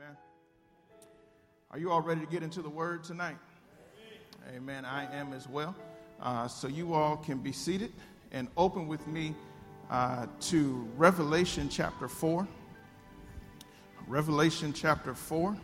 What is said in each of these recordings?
Amen. Are you all ready to get into the word tonight? Amen. I am as well. Uh, so you all can be seated and open with me uh, to Revelation chapter 4. Revelation chapter 4.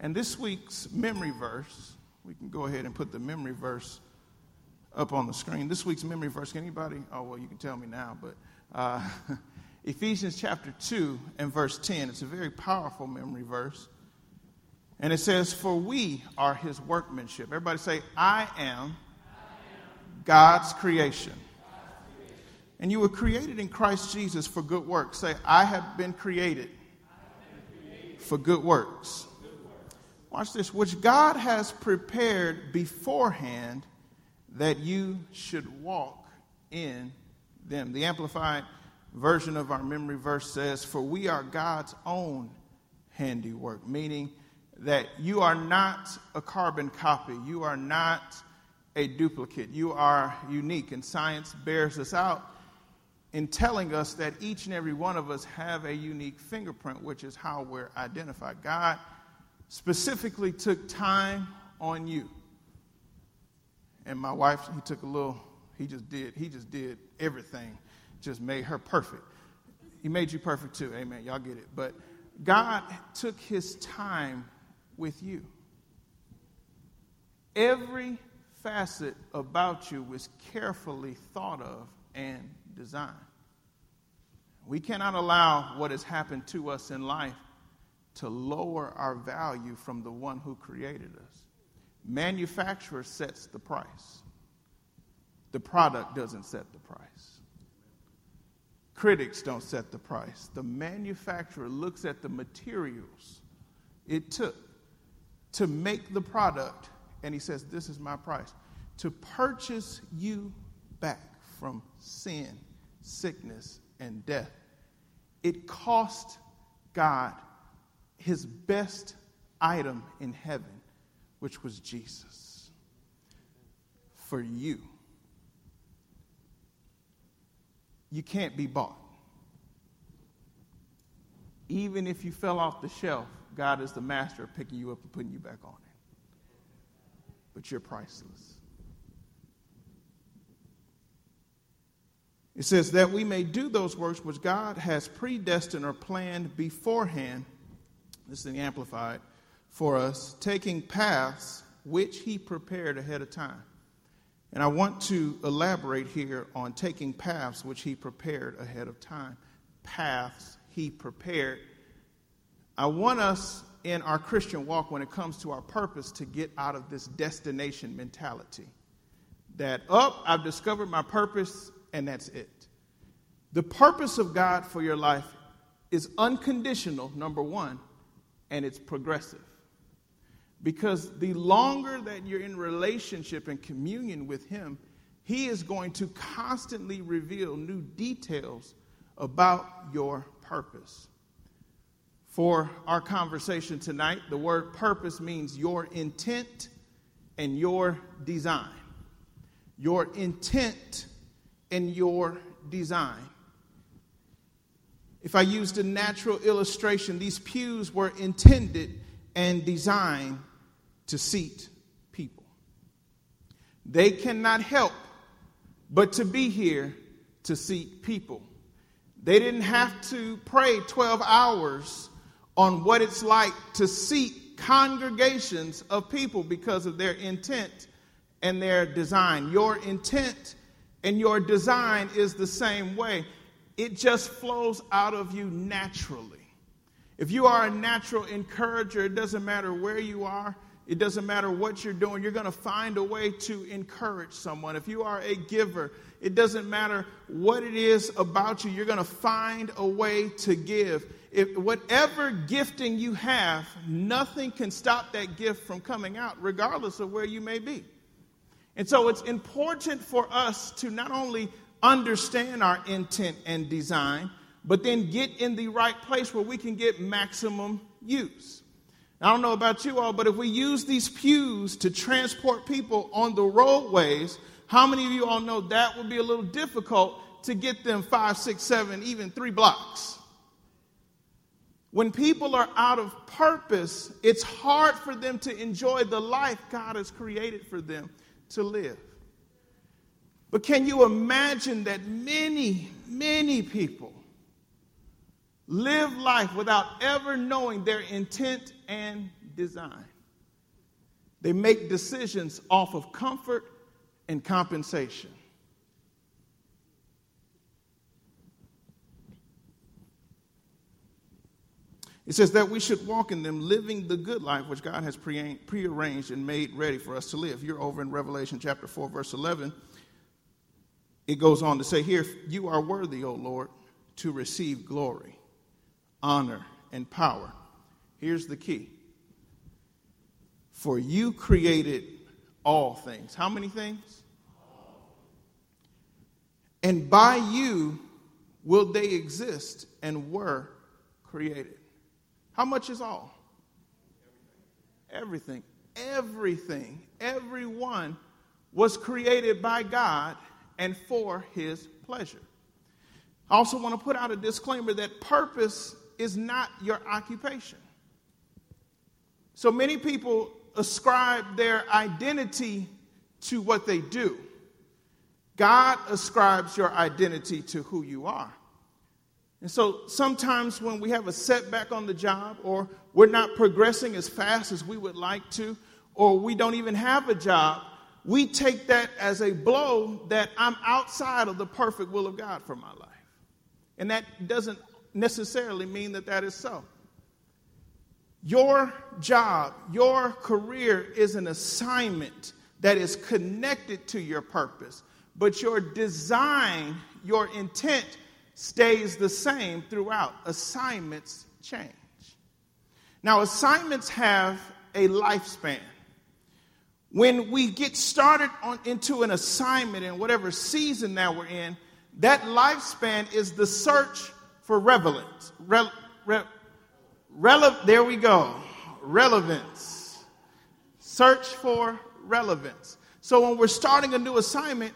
And this week's memory verse, we can go ahead and put the memory verse up on the screen. This week's memory verse, can anybody? Oh, well, you can tell me now, but uh, Ephesians chapter 2 and verse 10. It's a very powerful memory verse. And it says, For we are his workmanship. Everybody say, I am God's creation. And you were created in Christ Jesus for good works. Say, I have been created for good works. Watch this, which God has prepared beforehand that you should walk in them. The Amplified version of our memory verse says, For we are God's own handiwork, meaning that you are not a carbon copy. You are not a duplicate. You are unique. And science bears us out in telling us that each and every one of us have a unique fingerprint, which is how we're identified. God specifically took time on you. And my wife, he took a little, he just did, he just did everything, just made her perfect. He made you perfect too. Amen. Y'all get it. But God took his time with you. Every facet about you was carefully thought of and designed. We cannot allow what has happened to us in life to lower our value from the one who created us. Manufacturer sets the price. The product doesn't set the price. Critics don't set the price. The manufacturer looks at the materials it took to make the product and he says, This is my price. To purchase you back from sin, sickness, and death. It cost God his best item in heaven which was Jesus, for you. You can't be bought. Even if you fell off the shelf, God is the master of picking you up and putting you back on it. But you're priceless. It says that we may do those works which God has predestined or planned beforehand. This is the Amplified for us, taking paths which he prepared ahead of time. And I want to elaborate here on taking paths which he prepared ahead of time. Paths he prepared. I want us in our Christian walk, when it comes to our purpose, to get out of this destination mentality. That, up, oh, I've discovered my purpose, and that's it. The purpose of God for your life is unconditional, number one, and it's progressive. Because the longer that you're in relationship and communion with Him, He is going to constantly reveal new details about your purpose. For our conversation tonight, the word purpose means your intent and your design. Your intent and your design. If I used a natural illustration, these pews were intended and designed to seat people. They cannot help but to be here to seat people. They didn't have to pray 12 hours on what it's like to seat congregations of people because of their intent and their design. Your intent and your design is the same way, it just flows out of you naturally. If you are a natural encourager, it doesn't matter where you are, it doesn't matter what you're doing, you're going to find a way to encourage someone. If you are a giver, it doesn't matter what it is about you, you're going to find a way to give. If, whatever gifting you have, nothing can stop that gift from coming out, regardless of where you may be. And so it's important for us to not only understand our intent and design, but then get in the right place where we can get maximum use. I don't know about you all, but if we use these pews to transport people on the roadways, how many of you all know that would be a little difficult to get them five, six, seven, even three blocks. When people are out of purpose, it's hard for them to enjoy the life God has created for them to live. But can you imagine that many, many people live life without ever knowing their intent and design? They make decisions off of comfort and compensation. It says that we should walk in them, living the good life which God has prearranged and made ready for us to live. You're over in Revelation chapter 4, verse 11. It goes on to say, Here, you are worthy, O Lord, to receive glory, honor, and power. Here's the key For you created all things. How many things? And by you will they exist and were created. How much is all? Everything. Everything. Everyone was created by God and for his pleasure. I also want to put out a disclaimer that purpose is not your occupation. So many people ascribe their identity to what they do. God ascribes your identity to who you are. And so sometimes when we have a setback on the job, or we're not progressing as fast as we would like to, or we don't even have a job, we take that as a blow that I'm outside of the perfect will of God for my life. And that doesn't necessarily mean that that is so. Your job, your career is an assignment that is connected to your purpose, but your design, your intent, stays the same throughout. Assignments change. Now, assignments have a lifespan. When we get started on, into an assignment in whatever season that we're in, that lifespan is the search for relevance. Re, re, rele, there we go. Relevance. Search for relevance. So when we're starting a new assignment,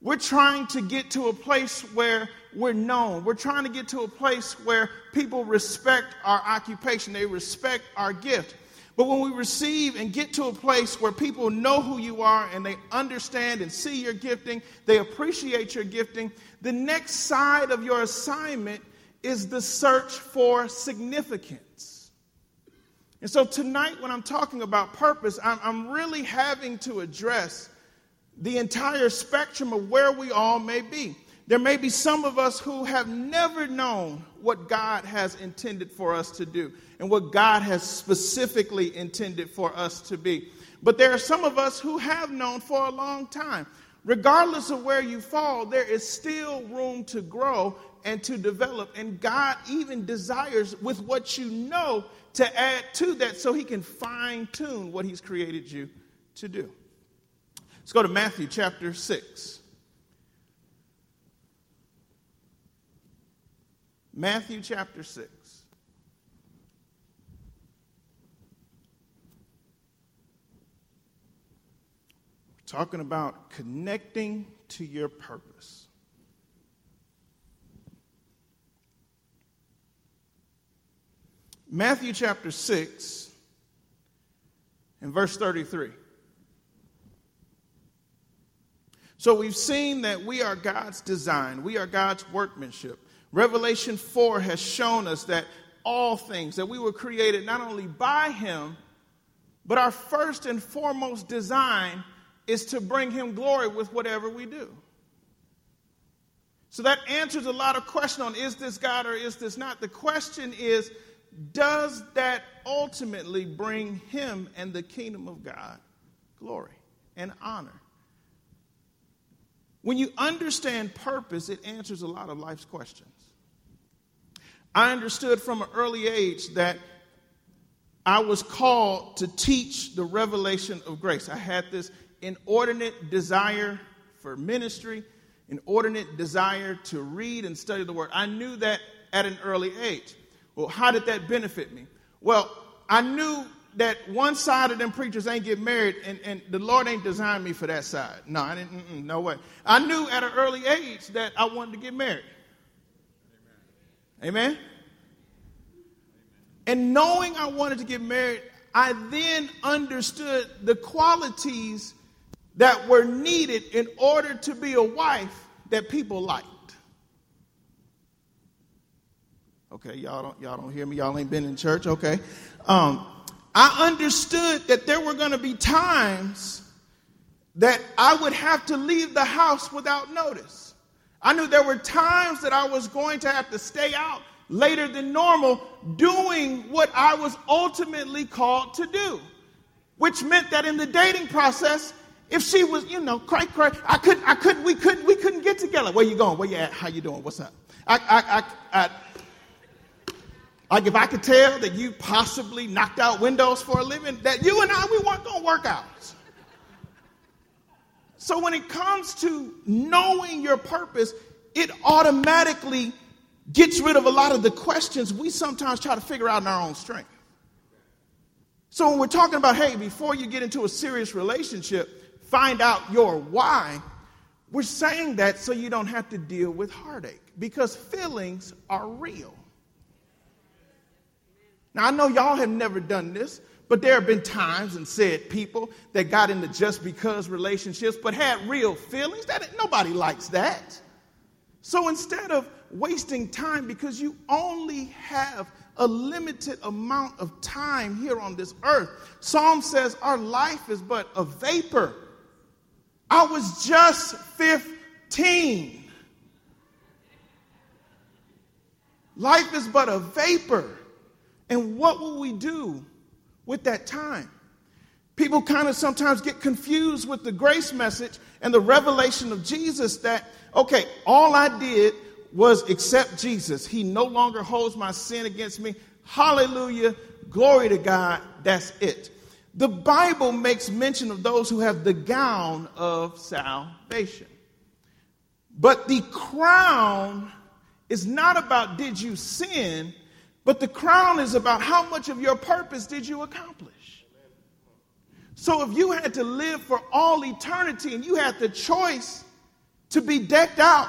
we're trying to get to a place where we're known. We're trying to get to a place where people respect our occupation, they respect our gift. But when we receive and get to a place where people know who you are and they understand and see your gifting, they appreciate your gifting, the next side of your assignment is the search for significance. And so tonight, when I'm talking about purpose, I'm, I'm really having to address the entire spectrum of where we all may be. There may be some of us who have never known what God has intended for us to do and what God has specifically intended for us to be. But there are some of us who have known for a long time. Regardless of where you fall, there is still room to grow and to develop. And God even desires, with what you know, to add to that so He can fine tune what He's created you to do. Let's go to Matthew chapter 6. Matthew chapter 6. We're talking about connecting to your purpose. Matthew chapter 6 and verse 33. So we've seen that we are God's design, we are God's workmanship. Revelation 4 has shown us that all things, that we were created not only by Him, but our first and foremost design is to bring Him glory with whatever we do. So that answers a lot of question on is this God or is this not? The question is, does that ultimately bring Him and the kingdom of God glory and honor? When you understand purpose, it answers a lot of life's questions. I understood from an early age that I was called to teach the revelation of grace. I had this inordinate desire for ministry, inordinate desire to read and study the word. I knew that at an early age. Well, how did that benefit me? Well, I knew that one side of them preachers ain't get married, and, and the Lord ain't designed me for that side. No, I didn't. No way. I knew at an early age that I wanted to get married. Amen. Amen. And knowing I wanted to get married, I then understood the qualities that were needed in order to be a wife that people liked. Okay, y'all don't y'all don't hear me. Y'all ain't been in church. Okay, um, I understood that there were going to be times that I would have to leave the house without notice. I knew there were times that I was going to have to stay out later than normal doing what I was ultimately called to do, which meant that in the dating process, if she was, you know, cray cray, I couldn't, I couldn't, we couldn't, we couldn't get together. Where you going? Where you at? How you doing? What's up? I, I, I, I like if I could tell that you possibly knocked out windows for a living, that you and I, we weren't going to work out. So when it comes to knowing your purpose, it automatically gets rid of a lot of the questions we sometimes try to figure out in our own strength. So when we're talking about, hey, before you get into a serious relationship, find out your why, we're saying that so you don't have to deal with heartache because feelings are real. Now, I know y'all have never done this, but there have been times and said people that got into just because relationships but had real feelings. That nobody likes that. So instead of wasting time because you only have a limited amount of time here on this earth. Psalm says our life is but a vapor. I was just 15. Life is but a vapor. And what will we do with that time? People kind of sometimes get confused with the grace message and the revelation of Jesus that, okay, all I did was accept Jesus. He no longer holds my sin against me. Hallelujah. Glory to God. That's it. The Bible makes mention of those who have the gown of salvation. But the crown is not about did you sin, but the crown is about how much of your purpose did you accomplish. So if you had to live for all eternity and you had the choice to be decked out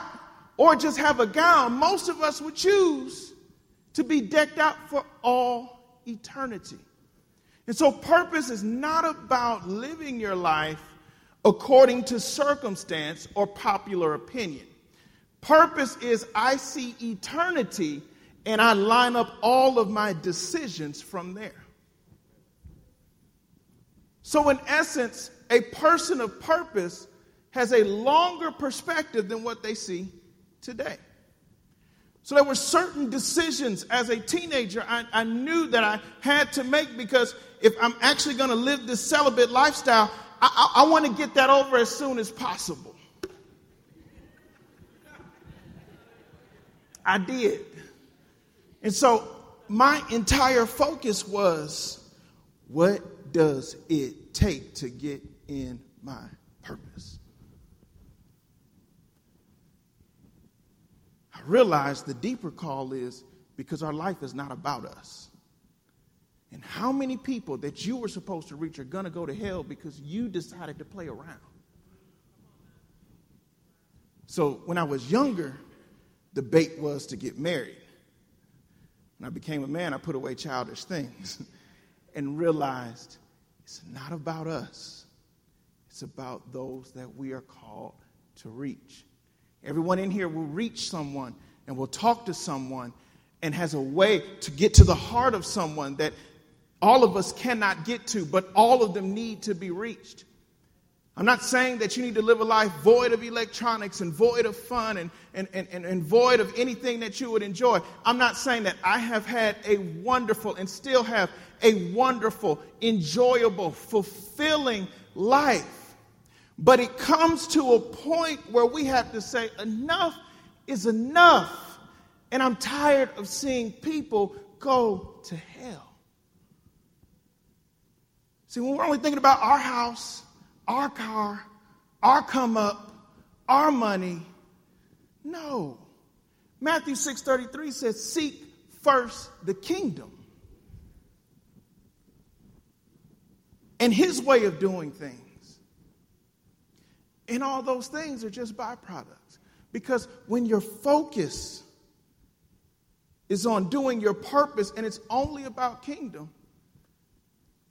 or just have a gown, most of us would choose to be decked out for all eternity. And so, purpose is not about living your life according to circumstance or popular opinion. Purpose is I see eternity and I line up all of my decisions from there. So, in essence, a person of purpose has a longer perspective than what they see today. So there were certain decisions as a teenager I, I knew that I had to make because if I'm actually going to live this celibate lifestyle, I, I, I want to get that over as soon as possible. I did. And so my entire focus was what does it take to get in my purpose? I realized the deeper call is because our life is not about us. And how many people that you were supposed to reach are going to go to hell because you decided to play around? So when I was younger, the bait was to get married. When I became a man, I put away childish things and realized it's not about us, it's about those that we are called to reach. Everyone in here will reach someone and will talk to someone and has a way to get to the heart of someone that all of us cannot get to, but all of them need to be reached. I'm not saying that you need to live a life void of electronics and void of fun and, and, and, and, void of anything that you would enjoy. I'm not saying that I have had a wonderful and still have a wonderful, enjoyable, fulfilling life. But it comes to a point where we have to say, enough is enough. And I'm tired of seeing people go to hell. See, when we're only thinking about our house, our car, our come up, our money, no. Matthew 6:33 says, "Seek first the kingdom." and his way of doing things. And all those things are just byproducts. Because when your focus is on doing your purpose and it's only about kingdom,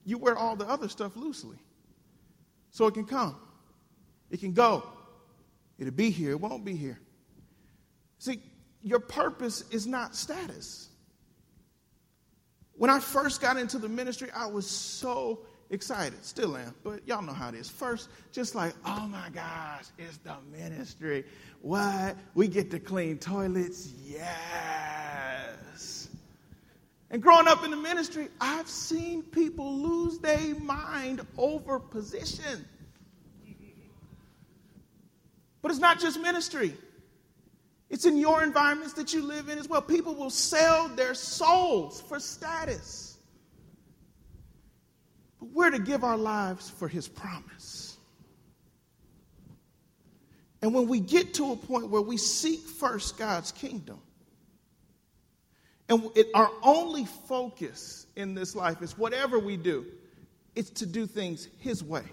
you wear all the other stuff loosely. So it can come, it can go, it'll be here, it won't be here. See, your purpose is not status. When I first got into the ministry, I was so excited, still am, but y'all know how it is. First, just like, oh my gosh, it's the ministry. What? We get to clean toilets? Yes. And growing up in the ministry, I've seen people lose their mind over position. But it's not just ministry. It's in your environments that you live in as well. People will sell their souls for status. But we're to give our lives for his promise. And when we get to a point where we seek first God's kingdom, and it, our only focus in this life is whatever we do, it's to do things His way.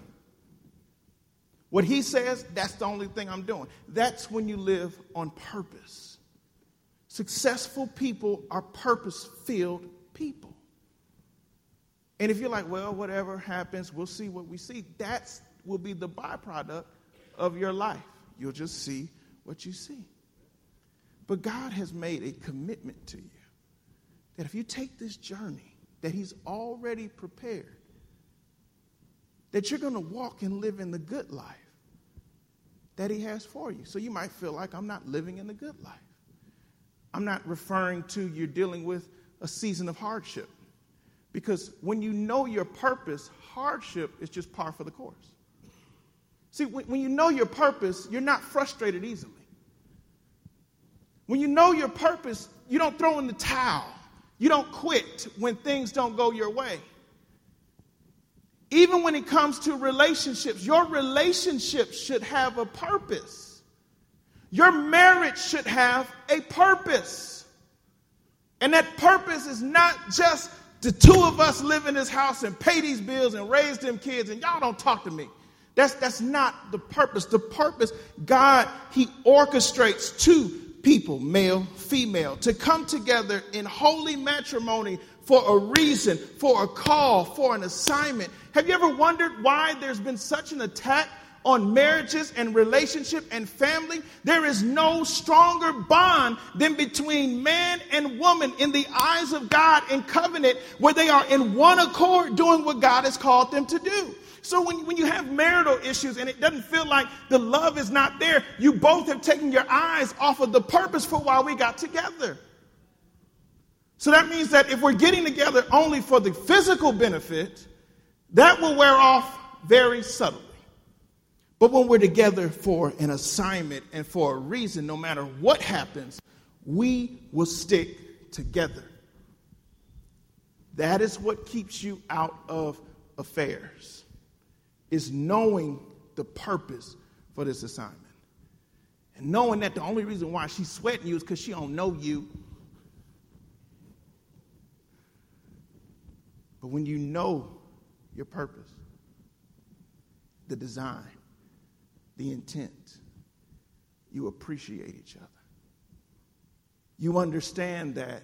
What He says, that's the only thing I'm doing. That's when you live on purpose. Successful people are purpose filled people. And if you're like, well, whatever happens, we'll see what we see, that will be the byproduct of your life. You'll just see what you see. But God has made a commitment to you that if you take this journey that He's already prepared, that you're going to walk and live in the good life that He has for you. So you might feel like I'm not living in the good life. I'm not referring to you're dealing with a season of hardship. Because when you know your purpose, hardship is just par for the course. See, when you know your purpose, you're not frustrated easily. When you know your purpose, you don't throw in the towel. You don't quit when things don't go your way. Even when it comes to relationships, your relationships should have a purpose. Your marriage should have a purpose. And that purpose is not just the two of us live in this house and pay these bills and raise them kids, and y'all don't talk to me. That's, that's not the purpose. The purpose, God, He orchestrates two people, male, female, to come together in holy matrimony for a reason, for a call, for an assignment. Have you ever wondered why there's been such an attack on marriages and relationship and family, there is no stronger bond than between man and woman in the eyes of God in covenant where they are in one accord doing what God has called them to do. So when, when you have marital issues and it doesn't feel like the love is not there, you both have taken your eyes off of the purpose for why we got together. So that means that if we're getting together only for the physical benefit, that will wear off very subtly. But when we're together for an assignment and for a reason, no matter what happens, we will stick together. That is what keeps you out of affairs, is knowing the purpose for this assignment. And knowing that the only reason why she's sweating you is because she don't know you. But when you know your purpose, the design, the intent. You appreciate each other. You understand that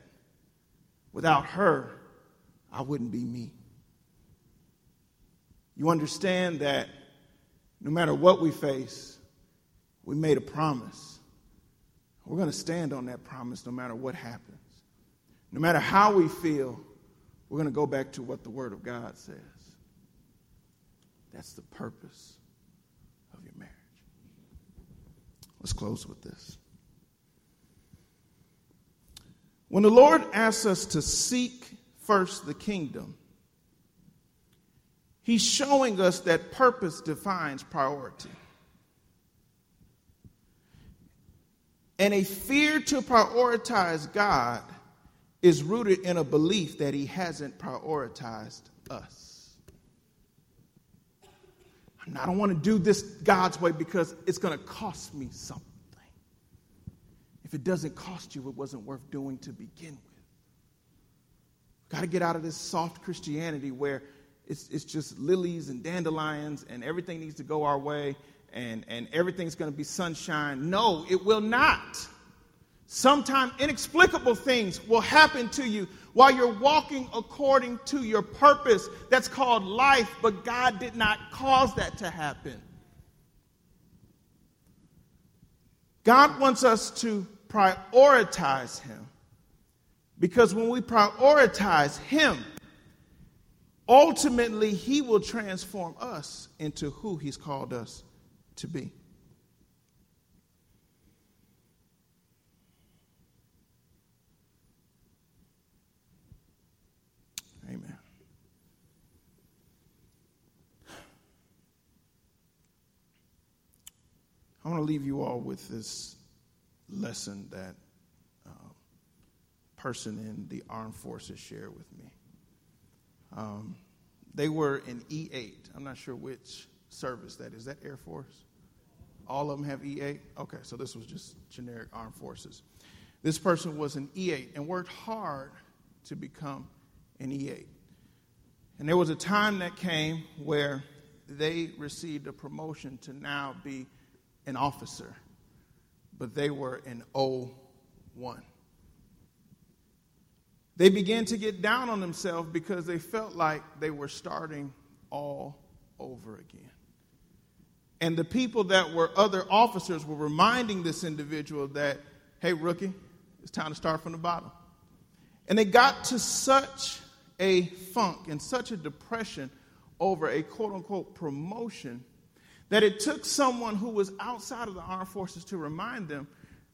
without her, I wouldn't be me. You understand that no matter what we face, we made a promise. We're going to stand on that promise no matter what happens. No matter how we feel, we're going to go back to what the Word of God says. That's the purpose Let's close with this. When the Lord asks us to seek first the kingdom, He's showing us that purpose defines priority. And a fear to prioritize God is rooted in a belief that He hasn't prioritized us. I don't want to do this God's way because it's going to cost me something. If it doesn't cost you, it wasn't worth doing to begin with. Got to get out of this soft Christianity where it's, it's just lilies and dandelions and everything needs to go our way and, and everything's going to be sunshine. No, it will not. Sometimes inexplicable things will happen to you while you're walking according to your purpose. That's called life, but God did not cause that to happen. God wants us to prioritize Him because when we prioritize Him, ultimately He will transform us into who He's called us to be. Want to leave you all with this lesson that uh, person in the armed forces shared with me. Um, they were in E8. I'm not sure which service that is. That Air Force? All of them have E8? Okay, so this was just generic armed forces. This person was an E8 and worked hard to become an E8. And there was a time that came where they received a promotion to now be an officer, but they were an O1. They began to get down on themselves because they felt like they were starting all over again. And the people that were other officers were reminding this individual that, hey, rookie, it's time to start from the bottom. And they got to such a funk and such a depression over a quote unquote promotion that it took someone who was outside of the armed forces to remind them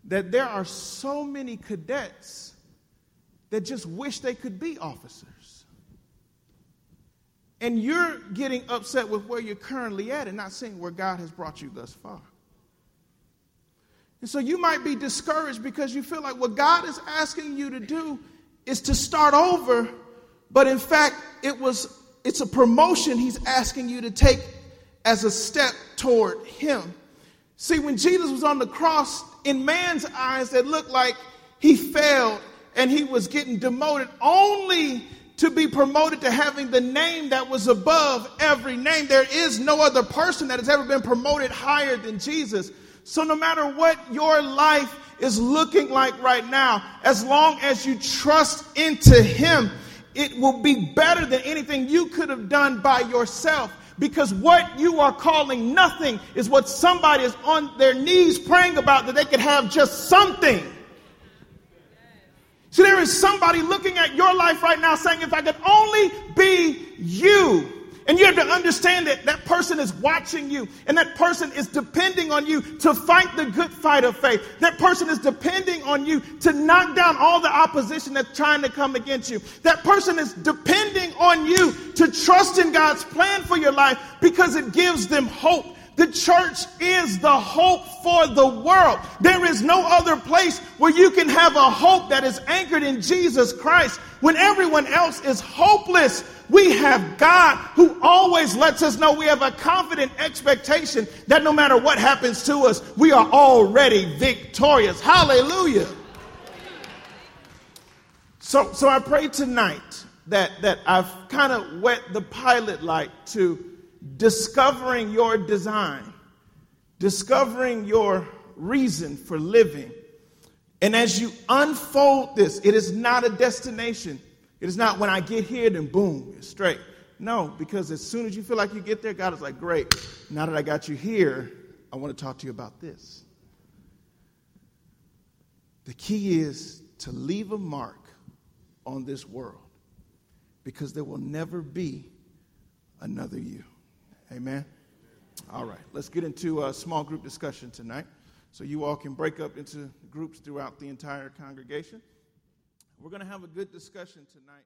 that there are so many cadets that just wish they could be officers. And you're getting upset with where you're currently at and not seeing where God has brought you thus far. And so you might be discouraged because you feel like what God is asking you to do is to start over, but in fact, it was it's a promotion he's asking you to take as a step toward him. See, when Jesus was on the cross, in man's eyes, it looked like he failed and he was getting demoted only to be promoted to having the name that was above every name. There is no other person that has ever been promoted higher than Jesus. So no matter what your life is looking like right now, as long as you trust into him, it will be better than anything you could have done by yourself. Because what you are calling nothing is what somebody is on their knees praying about that they could have just something. So there is somebody looking at your life right now saying, if I could only be you. And you have to understand that that person is watching you and that person is depending on you to fight the good fight of faith. That person is depending on you to knock down all the opposition that's trying to come against you. That person is depending on you to trust in God's plan for your life because it gives them hope. The church is the hope for the world. There is no other place where you can have a hope that is anchored in Jesus Christ. When everyone else is hopeless, we have God who always lets us know we have a confident expectation that no matter what happens to us, we are already victorious. Hallelujah. So, so I pray tonight that, that I've kind of wet the pilot light to discovering your design, discovering your reason for living. And as you unfold this, it is not a destination. It is not when I get here, then boom, it's straight. No, because as soon as you feel like you get there, God is like, great, now that I got you here, I want to talk to you about this. The key is to leave a mark on this world because there will never be another you. Amen. All right, let's get into a small group discussion tonight. So you all can break up into groups throughout the entire congregation. We're going to have a good discussion tonight.